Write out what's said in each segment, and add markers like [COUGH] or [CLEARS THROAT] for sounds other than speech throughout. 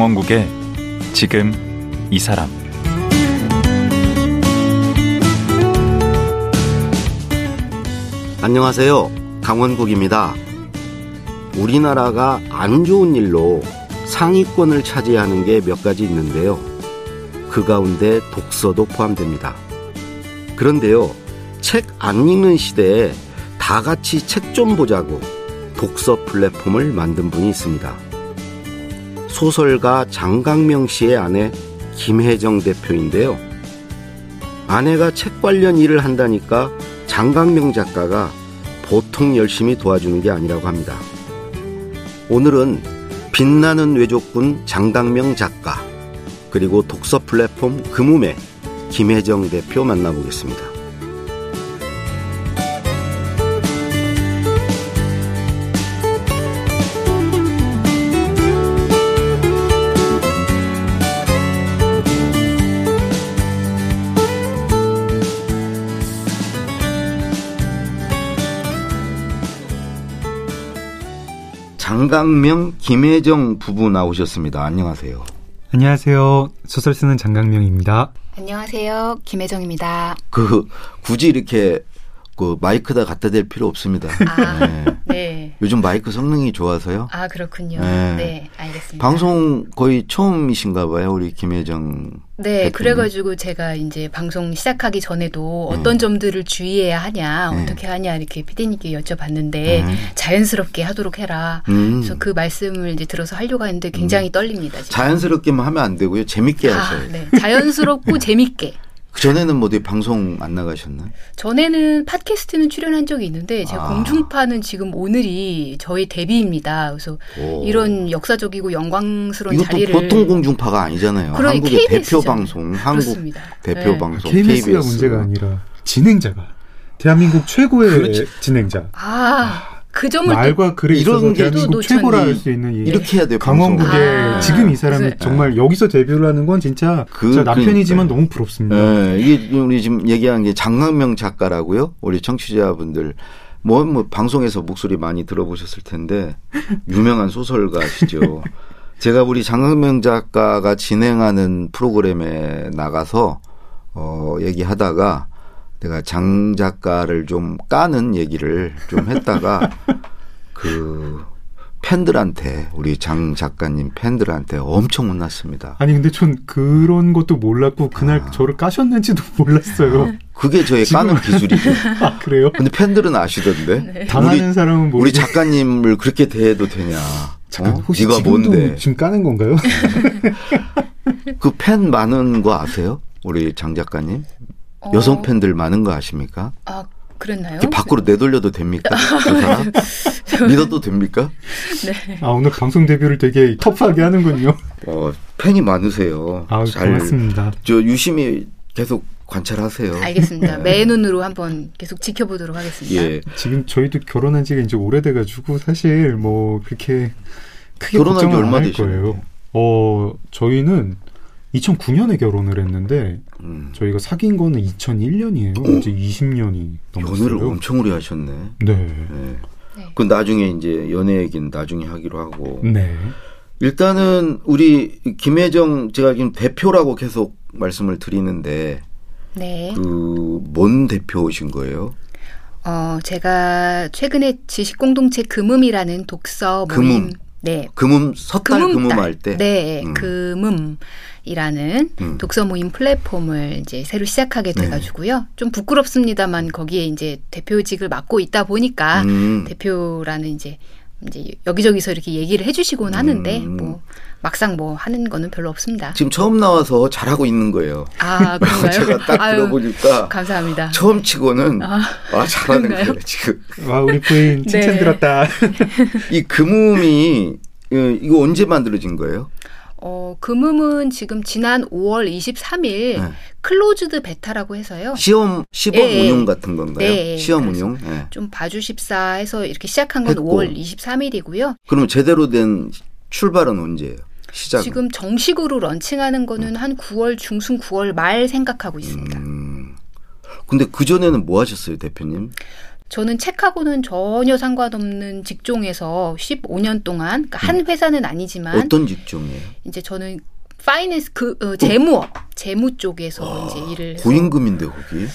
강원국의 지금 이 사람 안녕하세요. 강원국입니다. 우리나라가 안 좋은 일로 상위권을 차지하는 게 몇 가지 있는데요. 그 가운데 독서도 포함됩니다. 그런데요, 책 안 읽는 시대에 다 같이 책 좀 보자고 독서 플랫폼을 만든 분이 있습니다. 소설가 장강명 씨의 아내 김혜정 대표인데요. 아내가 책 관련 일을 한다니까 장강명 작가가 보통 열심히 도와주는 게 아니라고 합니다. 오늘은 빛나는 외족군 장강명 작가 그리고 독서 플랫폼 금음의 김혜정 대표 만나보겠습니다. 장강명, 김혜정 부부 나오셨습니다. 안녕하세요. 안녕하세요. 소설 쓰는 장강명입니다. 안녕하세요. 김혜정입니다. 그 굳이 이렇게 그 마이크다 갖다 댈 필요 없습니다. 아, 네. 네. 요즘 마이크 성능이 좋아서요. 아, 그렇군요. 네. 네, 알겠습니다. 방송 거의 처음이신가 봐요, 우리 김혜정. 네, 대표님. 그래가지고 제가 이제 방송 시작하기 전에도 네. 어떤 점들을 주의해야 하냐, 네. 어떻게 하냐, 이렇게 피디님께 여쭤봤는데 음. 자연스럽게 하도록 해라. 음. 그래서 그 말씀을 이제 들어서 하려고 했는데 굉장히 떨립니다. 지금. 자연스럽게만 하면 안 되고요. 재밌게 아, 돼요. 네. 자연스럽고 [LAUGHS] 재밌게. 그 전에는 뭐 어디 방송 안 나가셨나요? 전에는 팟캐스트는 출연한 적이 있는데 제가 아. 공중파는 지금 오늘이 저희 데뷔입니다. 그래서 오. 이런 역사적이고 영광스러운 이것도 자리를 보통 공중파가 아니잖아요. 그러니 한국의 KBS 죠. 대표 방송, 한국 그렇습니다. 대표 네. 방송 KBS가 KBS. 문제가 아니라 진행자가 대한민국 최고의 그렇지. 진행자. 아, 그 점을 또 말과 글에 이런 있어서 게 대한민국 또 최고라. 할 수 있는 이 이렇게 해야 돼요. 강원국의 방송을. 아. 지금 이 사람이 그래서- 정말 여기서 데뷔를 하는 건 진짜 그- 저 남편이지만 그러니까요. 너무 부럽습니다. 예, 이게 우리 지금 얘기한 게 장강명 작가라고요. 우리 청취자분들 뭐, 뭐 방송에서 목소리 많이 들어보셨을 텐데 유명한 소설가시죠. [LAUGHS] 제가 우리 장강명 작가가 진행하는 프로그램에 나가서 어 얘기하다가 내가 장 작가를 좀 까는 얘기를 좀 했다가 [LAUGHS] 그 팬들한테 우리 장 작가님 팬들한테 엄청 혼났습니다. 아니 근데 전 그런 것도 몰랐고 그날 아. 저를 까셨는지도 [LAUGHS] 몰랐어요. 그게 저의 까는 기술이죠. [LAUGHS] 아 그래요? 근데 팬들은 아시던데. 당하는 우리, 사람은 뭐 우리 작가님을 그렇게 대해도 되냐? 잠깐 어? 혹시 네가 지금도 뭔데? 지금 까는 건가요? 그 팬 많은 거 아세요? 우리 장 작가님 어, 여성 팬들 많은 거 아십니까? 아, 그랬나요? 이렇게 밖으로 내돌려도 됩니까? 그 사람 [LAUGHS] 믿어도 됩니까? 아 오늘 방송 데뷔를 되게 터프하게 하는군요. 어 팬이 많으세요. 아 잘, 고맙습니다. 저 유심히 계속 관찰하세요. 알겠습니다. 매 눈으로 한번 계속 지켜보도록 하겠습니다. 예. 지금 저희도 결혼한 지가 이제 오래돼가지고 사실 뭐 그렇게 크게 결혼한 지 걱정은 얼마? 거예요. 어 저희는 2009년에 결혼을 했는데 음. 저희가 사귄 거는 2001년이에요. 이제 20년이 연애를 넘었어요. 엄청 오래 하셨네. 네. 네. 네. 그 나중에 이제 연애 얘기는 나중에 하기로 하고. 네. 일단은 우리 김혜정 제가 지금 대표라고 계속 말씀을 드리는데 네. 그뭔 대표이신 거예요? 어, 제가 최근에 지식 공동체 금음이라는 독서. 모임 네. 금음 섣달 금음달. 금음할 때. 네, 음. 금음이라는 음. 독서 모임 플랫폼을 이제 새로 시작하게 네. 돼가지고요. 좀 부끄럽습니다만 거기에 이제 대표직을 맡고 있다 보니까 음. 대표라는 이제 이제 여기저기서 이렇게 얘기를 해주시곤 하는데 음. 뭐 막상 뭐 하는 거는 별로 없습니다. 지금 처음 나와서 잘하고 있는 거예요. 아 그런가요? [LAUGHS] 제가 딱 아유, 들어보니까 감사합니다. 처음 치고는 아, 아, 잘하는 그런가요? 거예요 지금. 와 우리 부인 칭찬 네. 들었다. [LAUGHS] 이 금음이 어, 이거 언제 만들어진 거예요? 어, 금음은 지금 지난 5월 23일 네. closed beta라고 해서요. 시험 시범 예, 예. 운용 같은 건가요? 네, 시험 그래서 운용. 예. 좀 봐주십사 해서 이렇게 시작한 건 했고. 5월 23일이고요. 그러면 제대로 된 출발은 언제예요? 시작. 지금 정식으로 런칭하는 거는 한 9월 중순 9월 말 생각하고 있습니다. 음. 근데 그 전에는 뭐 하셨어요, 대표님? 저는 책하고는 전혀 상관없는 직종에서 15년 동안 그러니까 한 회사는 아니지만 어떤 직종이에요? 이제 저는 파이낸스 그 어, 재무업 재무 쪽에서 이제 일을 고임금인데 거기.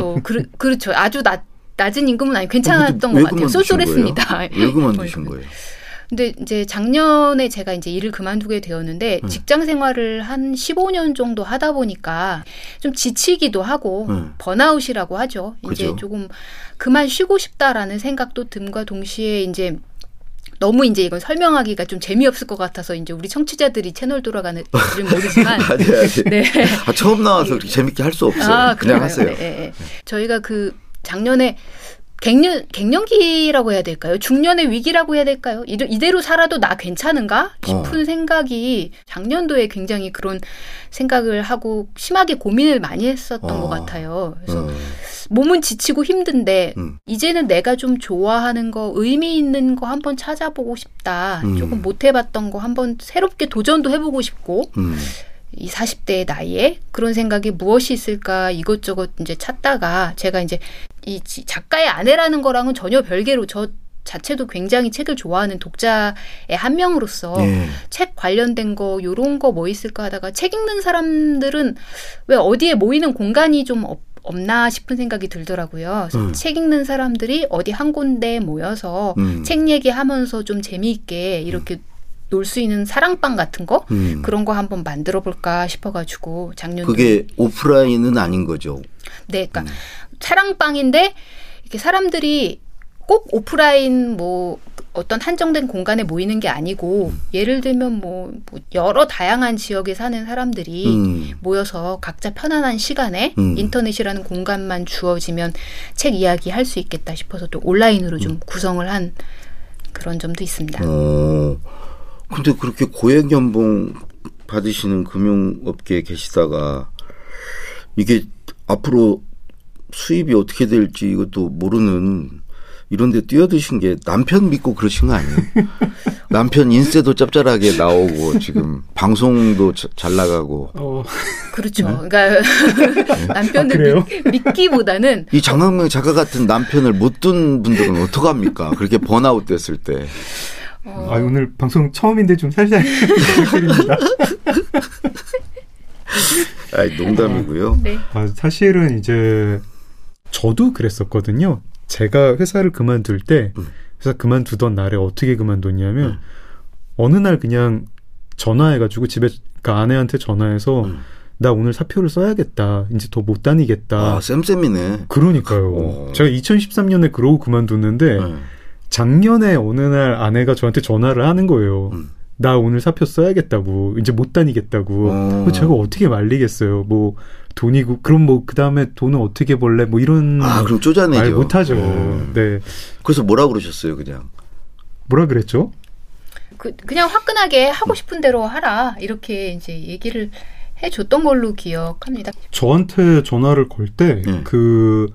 어, 그, 그렇죠. 아주 낮, 낮은 임금은 아니 괜찮았던 왜것 같아요. 쏠쏠했습니다. 왜 그만두신 거예요? [LAUGHS] 근데 이제 작년에 제가 이제 일을 그만두게 되었는데 네. 직장 생활을 한 15년 정도 하다 보니까 좀 지치기도 하고 네. 번아웃이라고 하죠. 이제 그죠. 조금 그만 쉬고 싶다라는 생각도 듦과 동시에 이제 너무 이제 이건 설명하기가 좀 재미없을 것 같아서 이제 우리 청취자들이 채널 돌아가는 줄 모르지만 [LAUGHS] 아니 아니. [LAUGHS] 네. 아, 처음 나와서 그렇게 재밌게 할 수 없어요. 아, 그냥? 하세요. 네, 네, 네. 저희가 그 작년에 갱년 갱년기라고 해야 될까요? 중년의 위기라고 해야 될까요? 이대- 이대로 살아도 나 괜찮은가 싶은 어. 생각이 작년도에 굉장히 그런 생각을 하고 심하게 고민을 많이 했었던 어. 것 같아요. 그래서 어. 몸은 지치고 힘든데 음. 이제는 내가 좀 좋아하는 거 의미 있는 거 한번 찾아보고 싶다. 음. 조금 못 해봤던 거 한번 새롭게 도전도 해보고 싶고 음. 이 40대의 나이에 그런 생각이 무엇이 있을까 이것저것 이제 찾다가 제가 이제 이 지- 작가의 아내라는 거랑은 전혀 별개로 저 자체도 굉장히 책을 좋아하는 독자의 한 명으로서 예. 책 관련된 거 요런 거 뭐 있을까 하다가 책 읽는 사람들은 왜 어디에 모이는 공간이 좀 없, 없나 싶은 생각이 들더라고요. 음. 책 읽는 사람들이 어디 한 군데 모여서 음. 책 얘기하면서 좀 재미있게 이렇게 놀 수 있는 사랑방 같은 거 음. 그런 거 한번 만들어 볼까 싶어가지고 작년 그게 오프라인은 아닌 거죠. 네, 그러니까 사랑방인데 이렇게 사람들이 꼭 오프라인 뭐 어떤 한정된 공간에 모이는 게 아니고 예를 들면 뭐, 뭐 여러 다양한 지역에 사는 사람들이 음. 모여서 각자 편안한 시간에 음. 인터넷이라는 공간만 주어지면 책 이야기 할 수 있겠다 싶어서 또 온라인으로 좀 구성을 한 그런 점도 있습니다. 음. 어. 근데 그렇게 고액 연봉 받으시는 금융업계에 계시다가 이게 앞으로 수입이 어떻게 될지 이것도 모르는 이런 데 뛰어드신 게 남편 믿고 그러신 거 아니에요? [LAUGHS] 남편 인세도 짭짤하게 나오고 지금 방송도 자- 잘 나가고 어, 그렇죠. 네. 그러니까 [LAUGHS] 남편들 아, 그래요? 믿, 믿기보다는 이 장강명 작가 같은 남편을 못 둔 분들은 어떡합니까? 그렇게 번아웃 됐을 때. 아, 오늘 방송 처음인데 좀 살살 [LAUGHS] 부탁드립니다. [LAUGHS] 아이, 농담이고요. 네. 아, 사실은 이제 저도 그랬었거든요. 제가 회사를 그만둘 때 음. 회사 그만두던 날에 어떻게 그만뒀냐면 어느 날 그냥 전화해가지고 집에 그 아내한테 전화해서 음. 나 오늘 사표를 써야겠다. 이제 더 못 다니겠다. 아, 쌤쌤이네. 그러니까요. 어. 제가 2013년에 그러고 그만뒀는데 네. 작년에 어느 날 아내가 저한테 전화를 하는 거예요. 음. 나 오늘 사표 써야겠다고 이제 못 다니겠다고. 어. 그거 제가 어떻게 말리겠어요. 뭐 돈이고 그럼 뭐 그 다음에 돈을 어떻게 벌래? 뭐 이런 아, 그럼 쪼잔해죠. 말 못하죠. 음. 네. 그래서 뭐라 그러셨어요, 그냥? 뭐라 그랬죠? 그, 그냥 화끈하게 하고 싶은 대로 하라 이렇게 이제 얘기를 해줬던 걸로 기억합니다. 저한테 전화를 걸때 네. 그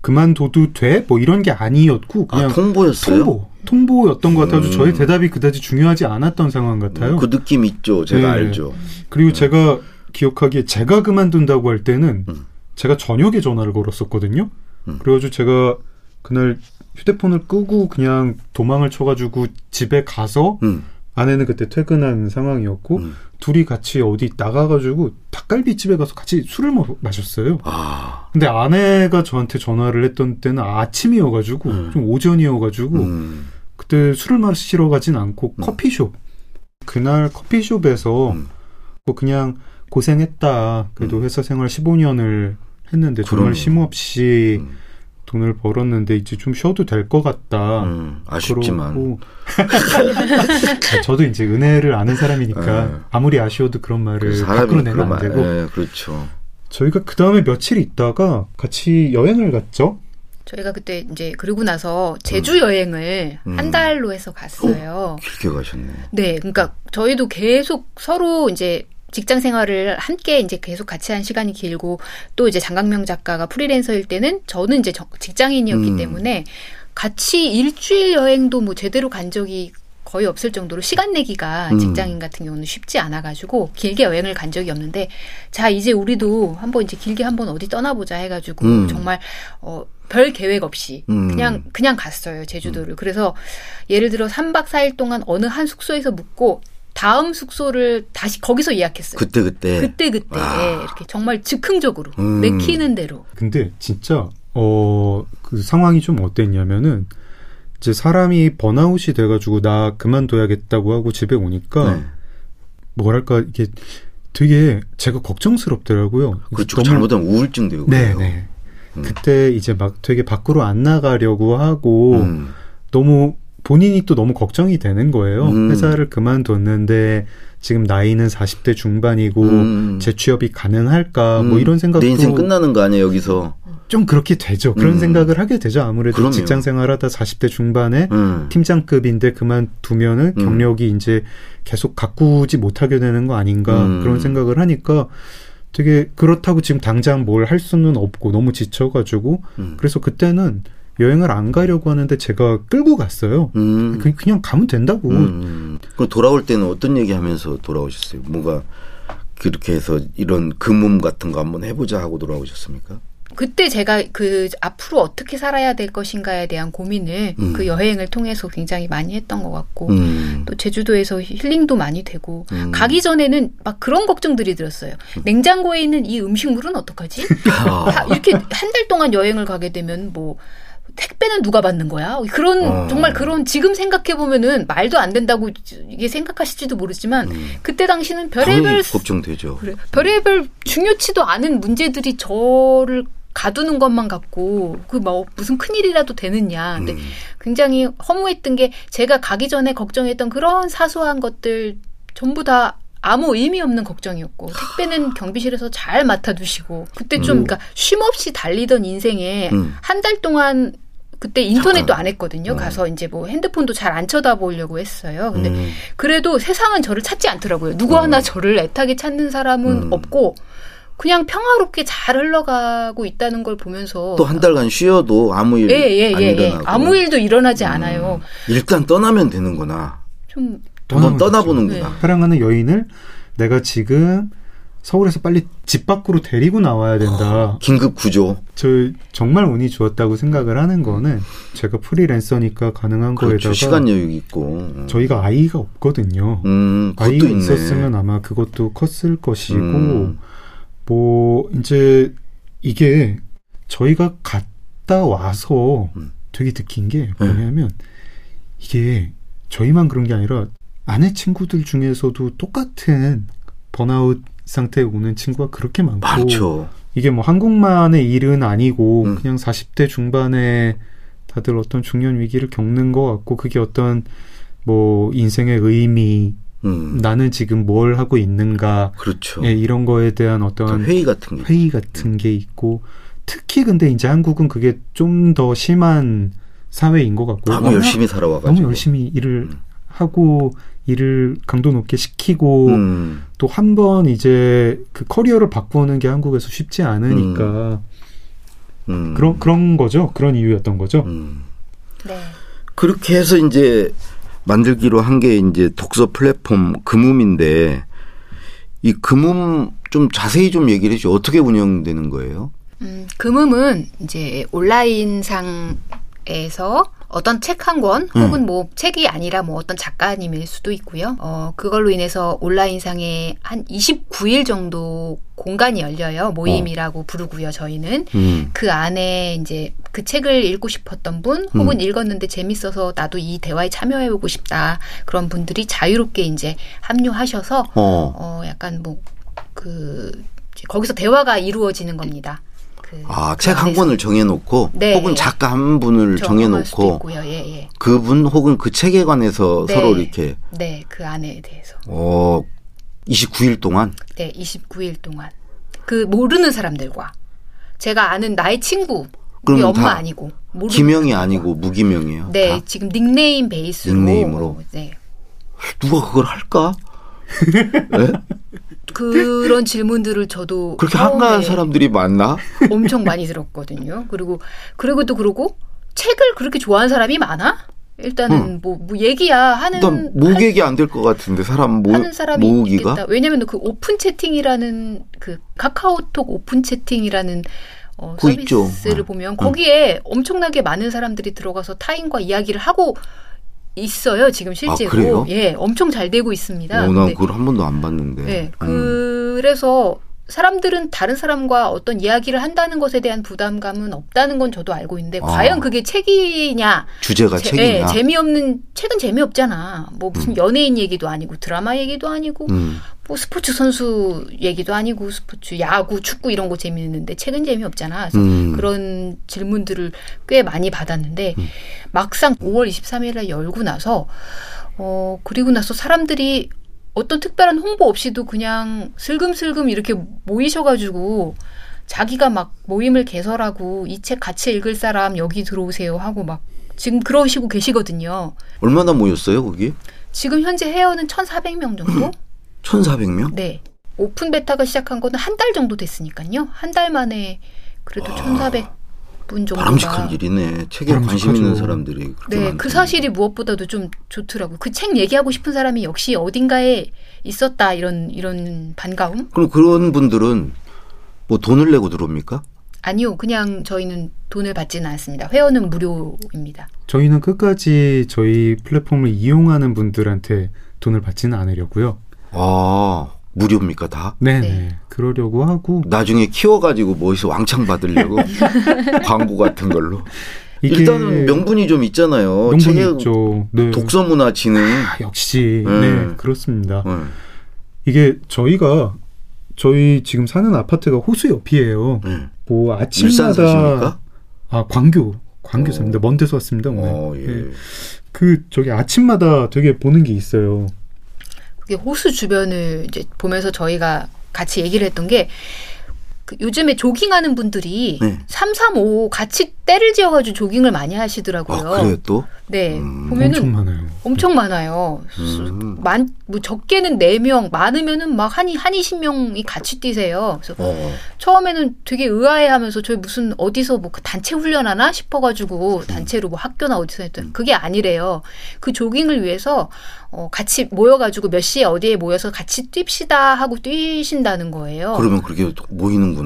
그만둬도 돼? 뭐 이런 게 아니었고 아, 그냥 통보였어요? 통보 통보였던 것 같아서 음. 저희 대답이 그다지 중요하지 않았던 상황 같아요. 그 느낌 있죠. 제가 네. 알죠. 그리고 제가 기억하기에 제가 그만둔다고 할 때는 음. 제가 저녁에 전화를 걸었었거든요. 음. 그래가지고 제가 그날 휴대폰을 끄고 그냥 도망을 쳐가지고 집에 가서 음. 아내는 그때 퇴근한 상황이었고 음. 둘이 같이 어디 나가가지고 닭갈비집에 가서 같이 술을 마, 마셨어요. 아. 근데 아내가 저한테 전화를 했던 때는 아침이어가지고 음. 좀 오전이어가지고 음. 그때 술을 마시러 가진 않고 음. 커피숍 그날 커피숍에서 음. 뭐 그냥 고생했다 그래도 회사 생활 15년을 했는데 정말. 쉼 없이 음. 돈을 벌었는데 이제 좀 쉬어도 될 것 같다 음. 아쉽지만. [LAUGHS] 아, 저도 이제 은혜를 아는 사람이니까 네. 아무리 아쉬워도 그런 말을 그 밖으로 내면 안 되고 예, 그렇죠. 저희가 그 다음에 며칠 있다가 같이 여행을 갔죠. 저희가 그때 이제 그러고 나서 제주 여행을 음. 한 달로 해서 갔어요. 길게 가셨네. 네, 그러니까 저희도 계속 서로 이제 직장 생활을 함께 이제 계속 같이 한 시간이 길고 또 이제 장강명 작가가 프리랜서일 때는 저는 이제 저- 직장인이었기 음. 때문에 같이 일주일 여행도 뭐 제대로 간 적이 거의 없을 정도로 시간 내기가 음. 직장인 같은 경우는 쉽지 않아가지고 길게 여행을 간 적이 없는데 자 이제 우리도 한번 이제 길게 한번 어디 떠나보자 해가지고 음. 정말 어, 별 계획 없이 음. 그냥 그냥 갔어요 제주도를 그래서 예를 들어 3박 4일 동안 어느 한 숙소에서 묵고 다음 숙소를 다시 거기서 예약했어요. 그때 그때. 그때 그때 아. 이렇게 정말 즉흥적으로 음. 내키는 대로 근데 진짜 어 그 상황이 좀 어땠냐면은 이제 사람이 번아웃이 돼가지고 나 그만둬야겠다고 하고 집에 오니까 네. 뭐랄까 이게 되게 제가 걱정스럽더라고요. 그렇죠. 너무- 잘못하면 우울증도 오고 네. 네. 음. 그때 이제 막 되게 밖으로 안 나가려고 하고 음. 너무 본인이 또 너무 걱정이 되는 거예요. 음. 회사를 그만뒀는데 지금 나이는 40대 중반이고 음. 재취업이 가능할까 뭐 음. 이런 생각도 내 인생 끝나는 거 아니야 여기서. 좀 그렇게 되죠. 그런 음. 생각을 하게 되죠. 아무래도 그럼요. 직장 생활하다 40대 중반에 음. 팀장급인데 그만두면은 음. 경력이 이제 계속 가꾸지 못하게 되는 거 아닌가 음. 그런 생각을 하니까 되게 그렇다고 지금 당장 뭘 할 수는 없고 너무 지쳐가지고 음. 그래서 그때는 여행을 안 가려고 하는데 제가 끌고 갔어요. 음. 그- 그냥 가면 된다고. 음. 그럼 돌아올 때는 어떤 얘기 하면서 돌아오셨어요? 뭔가 그렇게 해서 이런 금음 같은 거 한번 해보자 하고 돌아오셨습니까? 그때 제가 그 앞으로 어떻게 살아야 될 것인가에 대한 고민을 음. 그 여행을 통해서 굉장히 많이 했던 것 같고 음. 또 제주도에서 힐링도 많이 되고 음. 가기 전에는 막 그런 걱정들이 들었어요. 냉장고에 있는 이 음식물은 어떡하지? [LAUGHS] 이렇게 한 달 동안 여행을 가게 되면 뭐 택배는 누가 받는 거야? 그런 어. 정말 그런 지금 생각해 보면은 말도 안 된다고 이게 생각하실지도 모르지만 음. 그때 당시는 별의별 걱정되죠. 그래. 별의별 중요치도 않은 문제들이 저를 가두는 것만 갖고 그 뭐 무슨 큰일이라도 되느냐. 근데 음. 굉장히 허무했던 게 제가 가기 전에 걱정했던 그런 사소한 것들 전부 다 아무 의미 없는 걱정이었고 택배는 경비실에서 잘 맡아두시고 그때 좀 음. 그러니까 쉼 없이 달리던 인생에 음. 한달 동안 그때 인터넷도 잠깐. 안 했거든요. 어. 가서 이제 뭐 핸드폰도 잘 안 쳐다보려고 했어요. 근데 음. 그래도 세상은 저를 찾지 않더라고요. 누구 어. 하나 저를 애타게 찾는 사람은 음. 없고 그냥 평화롭게 잘 흘러가고 있다는 걸 보면서 또 한 달간 쉬어도 아무 일안 예예 예 예, 예. 일어나고 아무 일도 일어나지 음. 않아요. 일단 떠나면 되는구나. 좀 한번 떠나면 떠나보는구나. 네. 사랑하는 여인을 내가 지금 서울에서 빨리 집 밖으로 데리고 나와야 된다. 긴급 구조. 저 정말 운이 좋았다고 생각을 하는 거는 제가 프리랜서니까 가능한 그렇죠. 거에다가 시간 여유 있고. 저희가 아이가 없거든요. 음, 아이가 있네. 있었으면 아마 그것도 컸을 것이고 음. 뭐 이제 이게 저희가 갔다 와서 음. 되게 느낀 게 뭐냐면 이게 저희만 그런 게 아니라 아내 친구들 중에서도 똑같은 번아웃 상태에 오는 친구가 그렇게 많고 많죠. 이게 뭐 한국만의 일은 아니고 음. 그냥 40대 중반에 다들 어떤 중년 위기를 겪는 것 같고 그게 어떤 뭐 인생의 의미 음, 나는 지금 뭘 하고 있는가 그렇죠. 예, 이런 거에 대한 그 어떤 회의 같은 게. 회의 같은 게 있고 특히 근데 이제 한국은 그게 좀 더 심한 사회인 것 같고 너무 열심히 살아와가지고. 너무 열심히 일을 음. 하고 일을 강도 높게 시키고 음, 또한 번 이제 그 커리어를 바꾸는 게 한국에서 쉽지 않으니까 음. 그런 그런 거죠 그런 이유였던 거죠. 음. 네. 그렇게 해서 이제 만들기로 한 게 이제 독서 플랫폼 금음인데 이 금음 좀 자세히 좀 얘기를 해주죠. 어떻게 운영되는 거예요? 음, 금음은 이제 온라인상에서 어떤 책 한권 음. 혹은 뭐 책이 아니라 뭐 어떤 작가님일 수도 있고요. 어, 그걸로 인해서 온라인상에 한 29일 정도 공간이 열려요. 모임이라고 부르고요. 저희는 음. 그 안에 이제 그 책을 읽고 싶었던 분 혹은 읽었는데 재밌어서 나도 이 대화에 참여해보고 싶다 그런 분들이 자유롭게 이제 합류하셔서 어. 어 약간 뭐 그 거기서 대화가 이루어지는 겁니다. 그, 아, 그책 한. 권을 정해놓고 네. 혹은 작가 한 분을 정해놓고. 예, 예. 그분 혹은 그 책에 관해서 네. 서로 이렇게 네, 그 안에 대해서. 어 29일 동안 네, 29일 동안 그 모르는 사람들과 제가 아는 나의 친구, 우리 엄마 다 아니고 사람들과. 아니고 무기명이에요. 네, 다? 지금 닉네임 베이스로 닉네임으로. 네. 누가 그걸 할까? 네? [LAUGHS] 그런 질문들을 저도 그렇게 한가한 사람들이 많나? 엄청 많이 들었거든요. 그리고 그리고 또 그러고 책을 그렇게 좋아하는 사람이 많아? 일단은 뭐, 뭐 얘기야 하는 일단 모객이 안 될 것 같은데 사람 모, 하는 사람이 모으기가 있겠다. 왜냐면 그 오픈 채팅이라는 그 카카오톡 오픈 채팅이라는 어, 그거 서비스를 있죠. 보면 거기에 엄청나게 많은 사람들이 들어가서 타인과 이야기를 하고 있어요. 지금 실제로. 아, 그래요? 예, 엄청 잘 되고 있습니다. 어, 난 그걸 한 번도 안 봤는데. 네, 음. 그래서 사람들은 다른 사람과 어떤 이야기를 한다는 것에 대한 부담감은 없다는 건 저도 알고 있는데 아. 과연 그게 책이냐? 주제가 제- 책이냐. 예, 재미없는 책은 재미없잖아. 뭐 무슨 음. 연예인 얘기도 아니고 드라마 얘기도 아니고 음. 뭐 스포츠 선수 얘기도 아니고 스포츠 야구 축구 이런 거 재미있는데 책은 재미없잖아. 그래서 음. 그런 질문들을 꽤 많이 받았는데 막상 5월 23일 날 열고 나서 어 그리고 나서 사람들이 어떤 특별한 홍보 없이도 그냥 슬금슬금 이렇게 모이셔가지고 자기가 막 모임을 개설하고 이 책 같이 읽을 사람 여기 들어오세요 하고 막 지금 그러시고 계시거든요. 얼마나 모였어요, 거기? 지금 현재 회원은 1,400명 정도? [CLEARS THROAT] 1,400명? 네. 오픈 베타가 시작한 거는 한 달 정도 됐으니까요. 한 달 만에 그래도 1,400 분 정도가 바람직한 일이네. 책에 관심. 있는 사람들이 그렇게 네. 그 사실이 무엇보다도 좀 좋더라고요. 그책 얘기하고 싶은 사람이 역시 어딘가에 있었다 이런 이런 반가움? 그럼 그런 분들은 뭐 돈을 내고 들어옵니까? 아니요, 그냥 저희는 돈을 받지는 않습니다. 회원은 무료입니다. 저희는 끝까지 저희 플랫폼을 이용하는 분들한테 돈을 받지는 않으려고요. 아, 무료입니까, 다? 네네. 네. 그러려고 하고 나중에 키워가지고 뭐에서 왕창 받으려고 [LAUGHS] 광고 같은 걸로. 일단은 명분이 좀 있잖아요. 명분이 있죠. 네. 독서 문화 진흥. 아, 역시 음. 네 그렇습니다. 네. 이게 저희가 저희 지금 사는 아파트가 호수 옆이에요. 네. 뭐 일산 아침마다? 아 광교 광교 어. 먼 데서 왔습니다 오늘. 어, 예. 네. 그 저기 아침마다 되게 보는 게 있어요. 호수 주변을 이제 보면서 저희가 같이 얘기를 했던 게 그 요즘에 조깅하는 분들이 네. 335 같이 때를 지어가지고 조깅을 많이 하시더라고요. 아, 그래요, 또? 네, 음. 보면은 엄청 많아요. 엄청 많아요. 음. 많, 뭐 적게는 4명, 많으면은 막 한, 한 20명이 같이 뛰세요. 그래서 어. 처음에는 되게 의아해 하면서 저희 무슨 어디서 뭐 그 단체 훈련하나 싶어가지고 단체로 뭐 학교나 어디서 했더니 그게 아니래요. 그 조깅을 위해서 어, 같이 모여가지고 몇 시에 어디에 모여서 같이 뜁시다 하고 뛰신다는 거예요. 그러면 그렇게 모이는구나.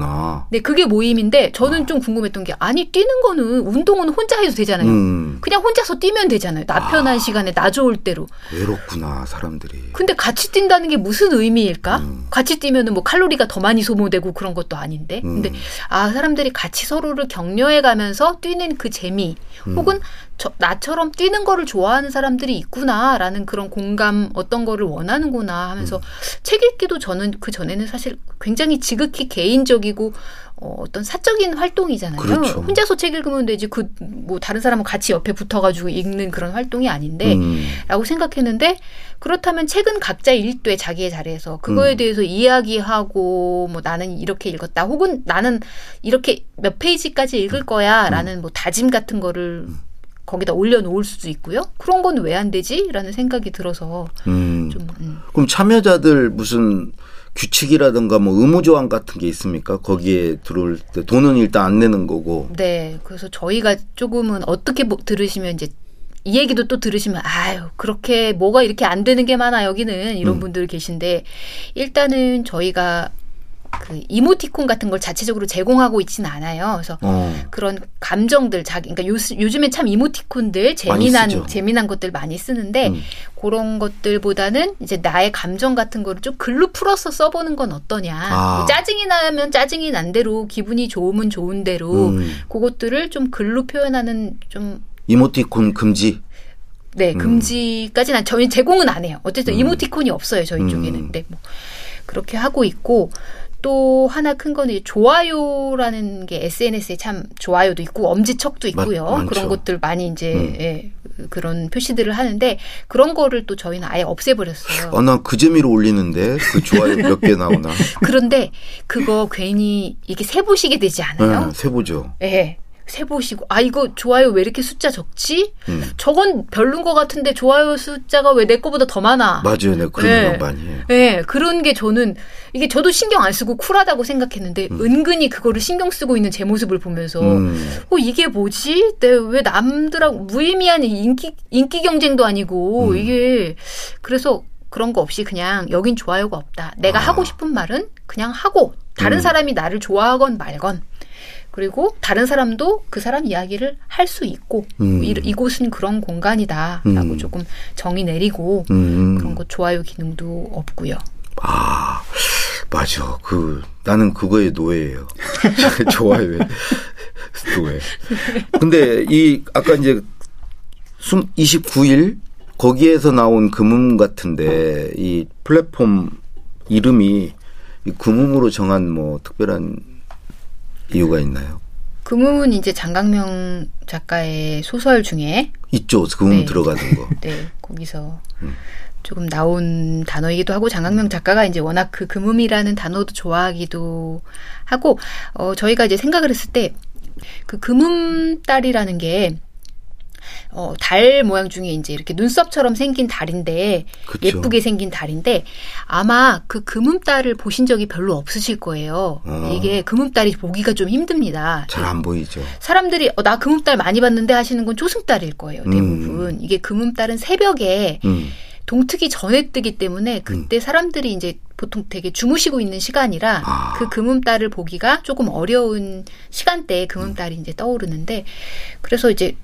네, 그게 모임인데 저는 좀 궁금했던 게 아니 뛰는 거는 운동은 혼자 해도 되잖아요. 음, 그냥 혼자서 뛰면 되잖아요. 나 편한 시간에 나 좋을 대로. 외롭구나, 사람들이. 근데 같이 뛴다는 게 무슨 의미일까? 음. 같이 뛰면은 뭐 칼로리가 더 많이 소모되고 그런 것도 아닌데. 음. 근데 아 사람들이 같이 서로를 격려해 가면서 뛰는 그 재미, 음. 혹은 저, 나처럼 뛰는 거를 좋아하는 사람들이 있구나라는 그런 공감, 어떤 거를 원하는구나 음. 하면서 책 읽기도 저는 그 전에는 사실 굉장히 지극히 개인적이고 어, 어떤 사적인 활동이잖아요. 그렇죠. 혼자서 책 읽으면 되지 그 뭐 다른 사람은 같이 옆에 붙어가지고 읽는 그런 활동이 아닌데. 음. 라고 생각했는데 그렇다면 책은 각자 읽되 자기의 자리에서 그거에 음. 대해서 이야기하고 뭐 나는 이렇게 읽었다 혹은 나는 이렇게 몇 페이지까지 읽을 음. 거야라는 뭐 다짐 같은 거를 거기다 올려놓을 수도 있고요. 그런 건 왜 안 되지?라는 생각이 들어서 음. 좀 음. 그럼 참여자들 무슨 규칙이라든가 뭐 의무 조항 같은 게 있습니까? 거기에 들어올 때 돈은 일단 안 내는 거고. 네. 그래서 저희가 조금은 어떻게 뭐 들으시면 이제 이 얘기도 또 들으시면 아유 그렇게 뭐가 이렇게 안 되는 게 많아 여기는 이런 음. 분들 계신데 일단은 저희가 그 이모티콘 같은 걸 자체적으로 제공하고 있지는 않아요. 그래서 어. 그런 감정들 자기 그러니까 요, 요즘에 참 이모티콘들 재미난. 재미난 것들 많이 쓰는데 음. 그런 것들보다는 이제 나의 감정 같은 거를 좀 글로 풀어서 써보는 건 어떠냐. 아. 뭐 짜증이 나면 짜증이 난 대로 기분이 좋으면 좋은 대로 음. 그것들을 좀 글로 표현하는 좀 이모티콘 금지. 네, 음. 금지까지는 저희 제공은 안 해요. 어쨌든 음. 이모티콘이 없어요, 저희 음. 쪽에는. 네, 뭐 그렇게 하고 있고 또 하나 큰 거는 이 좋아요라는 게 SNS에 참 좋아요도 있고 엄지척도 있고요. 많죠. 그런 것들 많이 이제 음. 예, 그런 표시들을 하는데 그런 거를 또 저희는 아예 없애버렸어요. 아, 나 그 재미로 올리는데 그 좋아요 [LAUGHS] 몇 개 나오나. 그런데 그거 괜히 이게 세보시게 되지 않아요? 네, 세보죠. 예. 세보시고 아 이거 좋아요 왜 이렇게 숫자 적지? 음. 저건 별론 것 같은데 좋아요 숫자가 왜 내 거보다 더 많아? 맞아요. 네, 그런 네. 많이 해요. 네, 그런 게 저는 이게 저도 신경 안 쓰고 쿨하다고 생각했는데 은근히 그거를 신경 쓰고 있는 제 모습을 보면서 음. 어 이게 뭐지? 내왜 남들하고 무의미한 인기 인기 경쟁도 아니고 음. 이게 그래서 그런 거 없이 그냥 여긴 좋아요가 없다. 내가 아. 하고 싶은 말은 그냥 하고 다른 음. 사람이 나를 좋아하건 말건 그리고 다른 사람도 그 사람 이야기를 할 수 있고 음. 이, 이곳은 그런 공간이다라고 음. 조금 정의 내리고 음. 그런 거 좋아요 기능도 없고요. 아, 맞아. 그, 나는 그거에 노예예요. [LAUGHS] 좋아요. 노예. 근데 이, 아까 이제, 숨, 29일, 거기에서 나온 금음 같은데, 이 플랫폼 이름이 이 금음으로 정한 뭐 특별한 이유가 있나요? 금음은 이제 장강명 작가의 소설 중에 있죠. 금음 네. 들어가는 거. [LAUGHS] 네 거기서 음. 조금 나온 단어이기도 하고 장강명 작가가 이제 워낙 그 금음이라는 단어도 좋아하기도 하고 어 저희가 이제 생각을 했을 때 그 금음달이라는 게 어, 달 모양 중에 이제 이렇게 눈썹처럼 생긴 달인데 그쵸. 예쁘게 생긴 달인데 아마 그 금음달을 보신 적이 별로 없으실 거예요. 어. 이게 금음달이 보기가 좀 힘듭니다. 잘 안 보이죠. 사람들이 어, 나 금음달 많이 봤는데 하시는 건 초승달일 거예요. 대부분 음. 이게 금음달은 새벽에 음. 동특이 전에 뜨기 때문에 그때 사람들이 이제 보통 되게 주무시고 있는 시간이라 아. 그 금음달을 보기가 조금 어려운 시간대에 금음달이 이제 떠오르는데 그래서 이제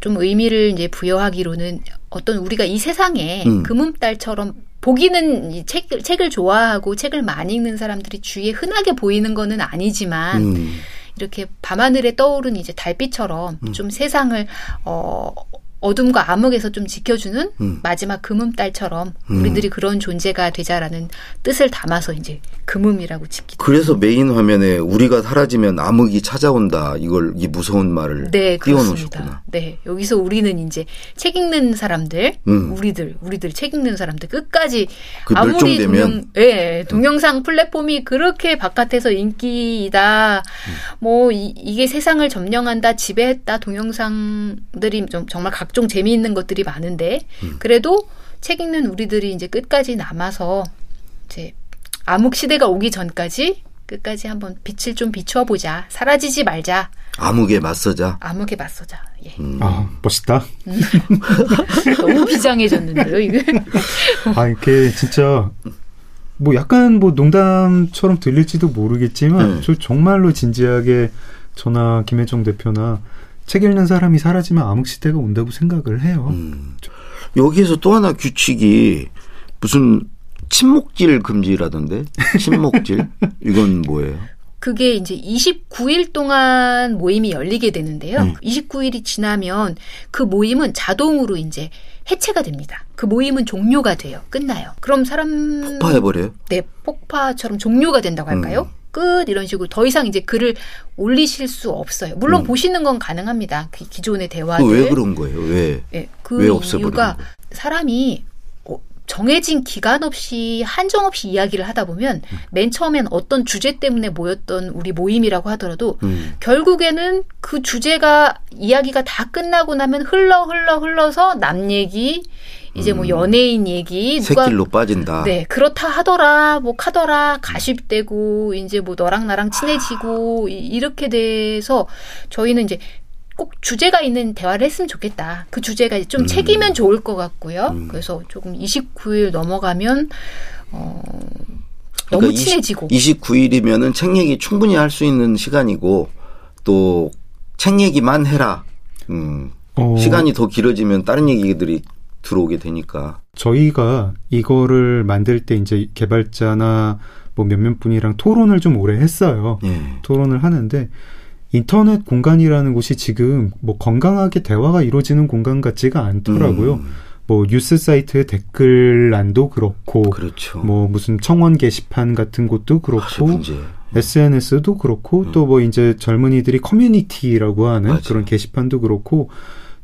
좀 의미를 이제 부여하기로는 어떤 우리가 이 세상에 음. 금음달처럼 보기는 이 책, 책을 좋아하고 책을 많이 읽는 사람들이 주위에 흔하게 보이는 거는 아니지만 음. 이렇게 밤하늘에 떠오른 이제 달빛처럼 음. 좀 세상을 어 어둠과 암흑에서 좀 지켜주는 음. 마지막 금음달처럼 음. 우리들이 그런 존재가 되자라는 뜻을 담아서 이제 금음이라고 짓기도 그래서 메인 화면에 우리가 사라지면 암흑이 찾아온다. 이걸 이 무서운 말을 네, 띄워놓으셨구나. 네, 여기서 우리는 이제 책 읽는 사람들, 음. 우리들, 우리들 책 읽는 사람들 끝까지 그 아무리 멸종되면- 동영, 예, 동영상 플랫폼이 그렇게 바깥에서 인기이다, 뭐 이, 이게 세상을 점령한다, 지배했다, 동영상들이 좀 정말 각종 재미있는 것들이 많은데 음. 그래도 책 읽는 우리들이 이제 끝까지 남아서 이제 암흑 시대가 오기 전까지 끝까지 한번 빛을 좀 비춰보자, 사라지지 말자, 암흑에 맞서자. 암흑에 맞서자. 예. 음. 아, 멋있다. [LAUGHS] 너무 비장해졌는데요, 이게. [LAUGHS] 아, 이렇게 진짜 뭐 약간 뭐 농담처럼 들릴지도 모르겠지만 네. 저 정말로 진지하게 저나 김혜정 대표나 책 읽는 사람이 사라지면 암흑 시대가 온다고 생각을 해요. 음. 여기에서 또 하나 규칙이 무슨 침묵질 금지라던데? 침묵질? [LAUGHS] 이건 뭐예요? 그게 이제 29일 동안 모임이 열리게 되는데요. 음. 29일이 지나면 그 모임은 자동으로 이제 해체가 됩니다. 그 모임은 종료가 돼요. 끝나요. 그럼 사람 폭파해 버려요? 네, 폭파처럼 종료가 된다고 할까요? 음. 끝 이런 식으로 더 이상 이제 글을 올리실 수 없어요. 물론 음. 보시는 건 가능합니다. 그 기존의 대화들. 그왜 그런 거예요? 왜? 예, 그왜 없애버리는 이유가? 사람이 어, 정해진 기간 없이 한정 없이 이야기를 하다 보면 맨 처음엔 어떤 주제 때문에 모였던 우리 모임이라고 하더라도 음. 결국에는 그 주제가 이야기가 다 끝나고 나면 흘러 흘러 흘러서 남 얘기 이제 뭐 음. 연예인 얘기 누가 새길로 빠진다. 네, 그렇다 하더라, 뭐 카더라, 가십되고, 이제 뭐 너랑 나랑 친해지고, 이- 이렇게 돼서 저희는 이제 꼭 주제가 있는 대화를 했으면 좋겠다. 그 주제가 좀 음. 책이면 좋을 것 같고요. 음. 그래서 조금 29일 넘어가면, 어, 너무 그러니까 친해지고. 29일이면은 책 얘기 충분히 할 수 있는 시간이고 또 책 얘기만 해라. 음. 어, 시간이 더 길어지면 다른 얘기들이 들어오게 되니까. 저희가 이거를 만들 때 이제 개발자나 뭐 몇몇 분이랑 토론을 좀 오래 했어요. 예. 토론을 하는데 인터넷 공간이라는 곳이 지금 뭐 건강하게 대화가 이루어지는 공간 같지가 않더라고요. 음, 뭐 뉴스 사이트의 댓글란도 그렇고 그렇죠. 뭐 무슨 청원 게시판 같은 곳도 사실 그렇고 문제. SNS도 그렇고 음. 또뭐 이제 젊은이들이 커뮤니티라고 하는 맞아요. 그런 게시판도 그렇고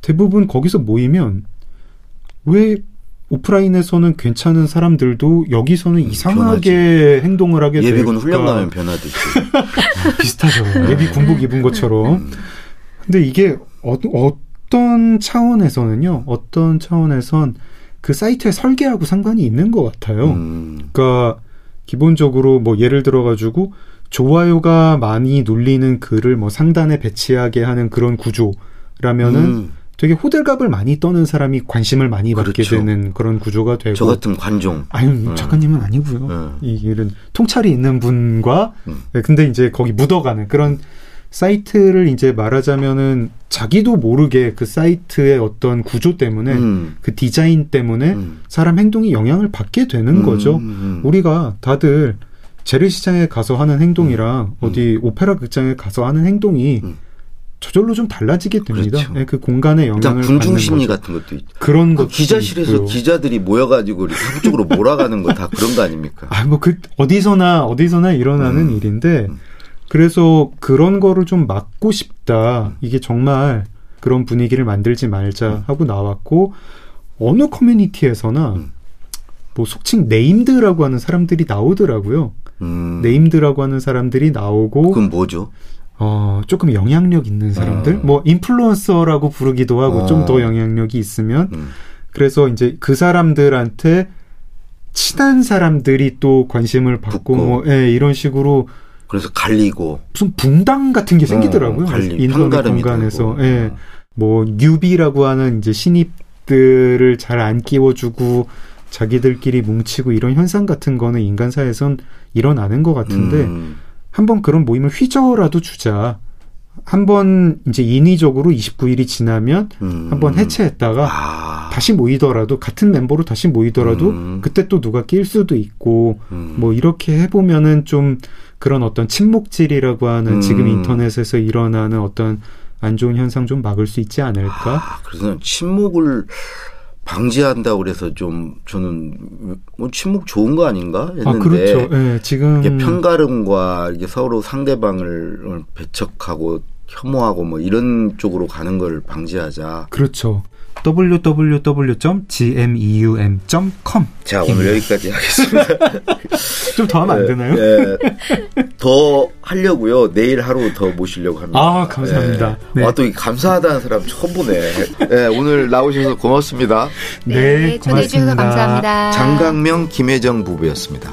대부분 거기서 모이면 왜 오프라인에서는 괜찮은 사람들도 여기서는 이상하게 행동을 하게 예비군 될까? 훈련 가면 변하듯이. [LAUGHS] 비슷하죠. 예비 군복 입은 것처럼. 음. 근데 이게 어, 어떤 차원에서는요. 어떤 차원에선 그 사이트의 설계하고 상관이 있는 것 같아요. 음. 그러니까 기본적으로 뭐 예를 들어 가지고 좋아요가 많이 눌리는 글을 뭐 상단에 배치하게 하는 그런 구조라면은 음. 되게 호들갑을 많이 떠는 사람이 관심을 많이 받게 그렇죠. 되는 그런 구조가 되고 저 같은 관종. 아유 음. 작가님은 아니고요. 음. 이 일은 통찰이 있는 분과 음. 네, 근데 이제 거기 묻어가는 그런 사이트를 이제 말하자면은 자기도 모르게 그 사이트의 어떤 구조 때문에 음. 그 디자인 때문에 음. 사람 행동이 영향을 받게 되는 음, 거죠. 음. 우리가 다들 재래시장에 가서 하는 행동이랑 음. 어디 오페라 극장에 가서 하는 행동이 음. 저절로 좀 달라지게 됩니다. 그렇죠. 네, 그 공간의 영향을 군중 심리. 같은 것도 있 그런 그 것도 기자실에서 있고요. 기자들이 모여가지고 한쪽으로 [LAUGHS] 몰아가는 거 다 그런 거 아닙니까? 아, 뭐, 그, 어디서나, 어디서나 일어나는 음. 일인데, 음. 그래서 그런 거를 좀 막고 싶다. 이게 정말 그런 분위기를 만들지 말자 하고 나왔고, 어느 커뮤니티에서나, 음. 뭐, 속칭 named라고 하는 사람들이 나오더라고요. 음. named라고 하는 사람들이 나오고, 그건 뭐죠? 어, 조금 영향력 있는 사람들? 어. 뭐, 인플루언서라고 부르기도 하고, 어. 좀더 영향력이 있으면, 음. 그래서 이제 그 사람들한테 친한 사람들이 또 관심을 받고. 뭐 예, 이런 식으로 그래서 갈리고 무슨 붕당 같은 게 생기더라고요. 어, 갈리, 인터넷 공간에서. 예. 어. 뭐 뉴비라고 하는 이제 신입들을 잘 안 끼워주고 자기들끼리 뭉치고 이런 현상 같은 거는 인간사에선 일어나는 것 같은데 음. 한번 그런 모임을 휘저어라도 주자. 한번 이제 인위적으로 29일이 지나면 음. 한번 해체했다가 아. 다시 모이더라도 같은 멤버로 다시 모이더라도 음. 그때 또 누가 낄 수도 있고 음. 뭐 이렇게 해보면은 좀 그런 어떤 침묵질이라고 하는 음. 지금 인터넷에서 일어나는 어떤 안 좋은 현상 좀 막을 수 있지 않을까? 아, 그래서 침묵을 방지한다고 그래서 좀 저는 뭐 침묵 좋은 거 아닌가 했는데 아 그렇죠. 예, 지금 이게 편가름과 이게 서로 상대방을 배척하고 혐오하고 뭐 이런 쪽으로 가는 걸 방지하자. 그렇죠. www.gmeum.com 자 오늘 여기까지 하겠습니다. [LAUGHS] 좀 더 하면 안 되나요? 네, 더 하려고요. 내일 하루 더 모시려고 합니다. 아, 감사합니다. 네. 아, 또이 감사하다는 사람 처음 보네. 네, 오늘 나오셔서 고맙습니다. 네, 초대해 주셔서 감사합니다. 장강명, 김혜정 부부였습니다.